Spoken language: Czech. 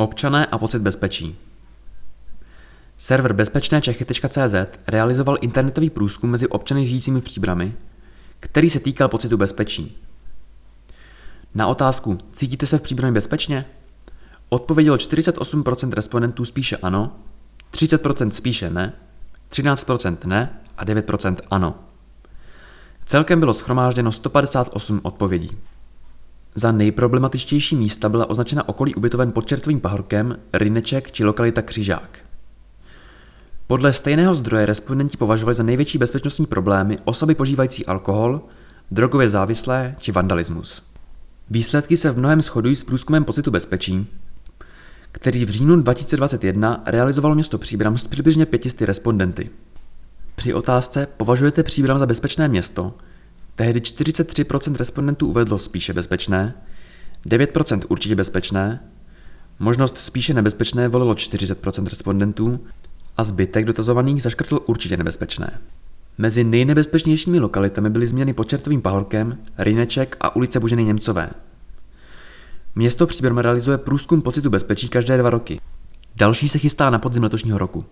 Občané a pocit bezpečí. Server bezpečnéčechy.cz realizoval internetový průzkum mezi občany žijícími v Příbrami, který se týkal pocitu bezpečí. Na otázku Cítíte se v Příbrami bezpečně? Odpovědělo 48% respondentů spíše ano, 30% spíše ne, 13% ne a 9% ano. Celkem bylo schromážděno 158 odpovědí. Za nejproblematičtější místa byla označena okolí ubytoven pod Čertovým pahorkem, Ryneček či lokalita Křižák. Podle stejného zdroje respondenti považovali za největší bezpečnostní problémy osoby požívající alkohol, drogově závislé či vandalismus. Výsledky se v mnohem shodují s průzkumem pocitu bezpečí, který v říjnu 2021 realizovalo město Příbram s přibližně 500 respondenty. Při otázce považujete Příbram za bezpečné město, tehdy 43% respondentů uvedlo spíše bezpečné, 9% určitě bezpečné, možnost spíše nebezpečné volilo 40% respondentů a zbytek dotazovaných zaškrtl určitě nebezpečné. Mezi nejnebezpečnějšími lokalitami byly změny pod Čertovým pahorkem, Ryneček a ulice Boženy Němcové. Město Příbram realizuje průzkum pocitu bezpečí každé dva roky. Další se chystá na podzim letošního roku.